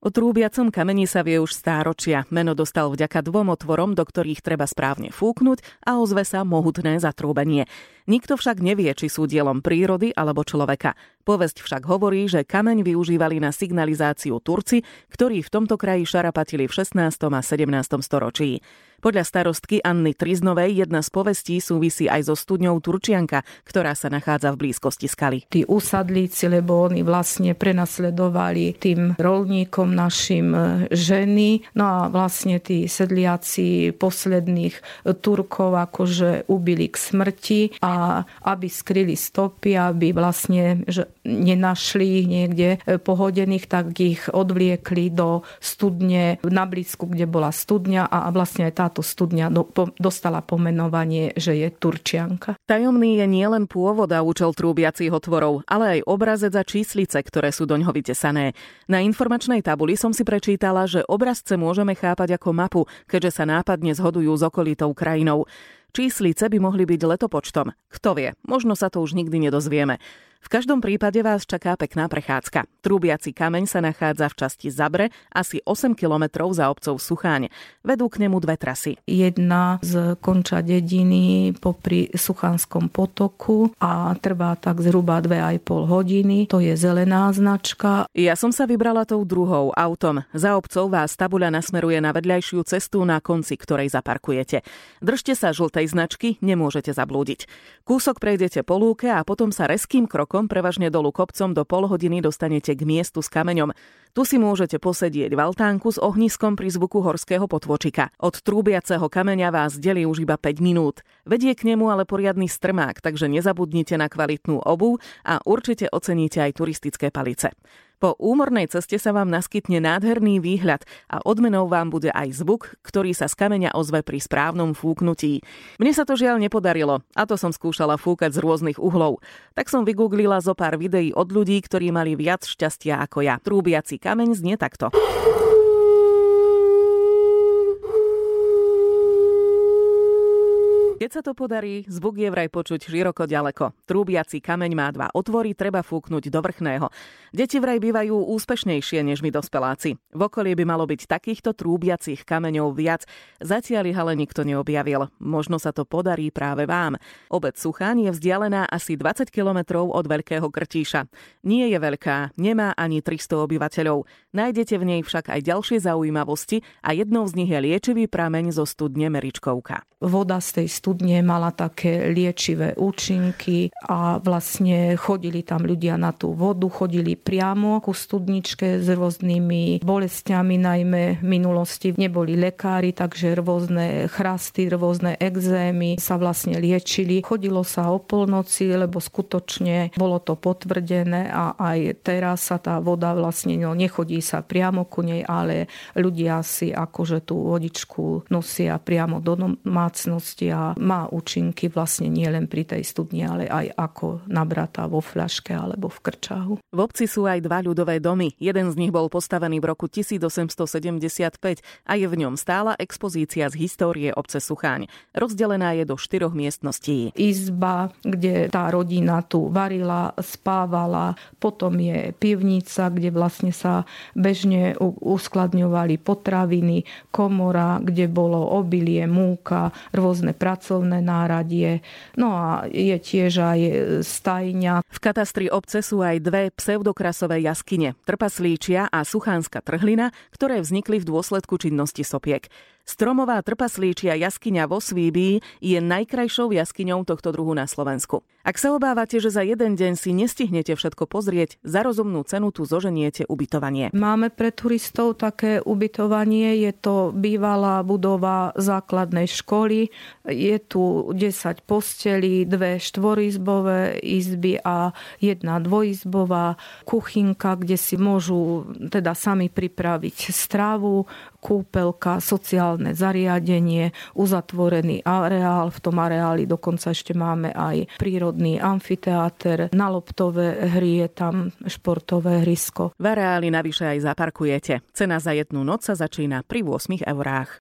O trúbiacom kameni sa vie už stáročia. Meno dostal vďaka dvom otvorom, do ktorých treba správne fúknuť a ozve sa mohutné zatrúbenie. Nikto však nevie, či sú dielom prírody alebo človeka. Povesť však hovorí, že kameň využívali na signalizáciu Turci, ktorí v tomto kraji šarapatili v 16. a 17. storočí. Podľa starostky Anny Triznovej jedna z povestí súvisí aj so studňou Turčianka, ktorá sa nachádza v blízkosti skaly. Tí usadlíci, lebo oni vlastne prenasledovali tým rolníkom našim e, ženy, no a vlastne tí sedliaci posledných Turkov akože ubili k smrti. A aby skryli stopy, aby vlastne že nenašli ich niekde e, pohodených, tak ich odvliekli do studne na blízku, kde bola studňa. A vlastne aj tá táto studňa dostala pomenovanie, že je Turčianka. Tajomný je nielen pôvod a účel trúbiacich otvorov, ale aj obrazec a číslice, ktoré sú doňho vytesané. Na informačnej tabuli som si prečítala, že obrazce môžeme chápať ako mapu, keďže sa nápadne zhodujú s okolitou krajinou. Číslice by mohli byť letopočtom. Kto vie, možno sa to už nikdy nedozvieme. V každom prípade vás čaká pekná prechádzka. Trúbiaci kameň sa nachádza v časti Zabre, asi 8 kilometrov za obcov Sucháň. Vedú k nemu dve trasy. Jedna z konča dediny popri Suchanskom potoku a trvá tak zhruba 2,5 hodiny. To je zelená značka. Ja som sa vybrala tou druhou autom. Za obcov vás tabuľa nasmeruje na vedľajšiu cestu, na konci ktorej zaparkujete. Držte sa žltej značky, nemôžete zablúdiť. Kúsok prejdete po lúke a potom sa reským krokom krokom prevažne dolu kopcom do pol hodiny dostanete k miestu s kameňom. Tu si môžete posedieť v altánku s ohniskom pri zvuku horského potvočika. Od trúbiaceho kameňa vás delí už iba 5 minút. Vedie k nemu ale poriadny strmák, takže nezabudnite na kvalitnú obu a určite oceníte aj turistické palice. Po úmornej ceste sa vám naskytne nádherný výhľad a odmenou vám bude aj zvuk, ktorý sa z kameňa ozve pri správnom fúknutí. Mne sa to žiaľ nepodarilo a to som skúšala fúkať z rôznych uhlov. Tak som vygooglila zo pár videí od ľudí, ktorí mali viac šťastia ako ja. Trúbiaci kameň znie takto. Keď sa to podarí, zvuk je vraj počuť široko ďaleko. Trúbiaci kameň má dva otvory, treba fúknuť do vrchného. Deti vraj bývajú úspešnejšie než my dospeláci. V okolí by malo byť takýchto trúbiacich kameňov viac. Zatiaľ ich ale nikto neobjavil. Možno sa to podarí práve vám. Obec Suchán je vzdialená asi 20 kilometrov od Veľkého Krtíša. Nie je veľká, nemá ani 300 obyvateľov. Nájdete v nej však aj ďalšie zaujímavosti a jednou z nich je liečivý prameň zo studne Meričkovka. Voda z tej studne studne mala také liečivé účinky a vlastne chodili tam ľudia na tú vodu, chodili priamo ku studničke s rôznymi bolestiami, najmä v minulosti neboli lekári, takže rôzne chrasty, rôzne exémy sa vlastne liečili. Chodilo sa o polnoci, lebo skutočne bolo to potvrdené a aj teraz sa tá voda vlastne, no nechodí sa priamo ku nej, ale ľudia si akože tú vodičku nosia priamo do domácnosti a má účinky vlastne nielen pri tej studni, ale aj ako nabratá vo fľaške alebo v krčahu. V obci sú aj dva ľudové domy. Jeden z nich bol postavený v roku 1875 a je v ňom stála expozícia z histórie obce Sucháň. Rozdelená je do štyroch miestností. Izba, kde tá rodina tu varila, spávala, potom je pivnica, kde vlastne sa bežne uskladňovali potraviny, komora, kde bolo obilie, múka, rôzne pracovné pracovné náradie. No a je tiež aj stajňa. V katastri obce sú aj dve pseudokrasové jaskyne, Trpaslíčia a Suchánska trhlina, ktoré vznikli v dôsledku činnosti sopiek. Stromová trpaslíčia jaskyňa vo Svíbii je najkrajšou jaskyňou tohto druhu na Slovensku. Ak sa obávate, že za jeden deň si nestihnete všetko pozrieť, za rozumnú cenu tu zoženiete ubytovanie. Máme pre turistov také ubytovanie, je to bývalá budova základnej školy, je tu 10 postelí, dve štvorizbové izby a jedna dvojizbová kuchynka, kde si môžu teda sami pripraviť stravu, kúpelka, sociálne zariadenie, uzatvorený areál. V tom areáli dokonca ešte máme aj prírodný amfiteáter. Na loptové hry je tam športové hrysko. V areáli navyše aj zaparkujete. Cena za jednu noc sa začína pri 8 eurách.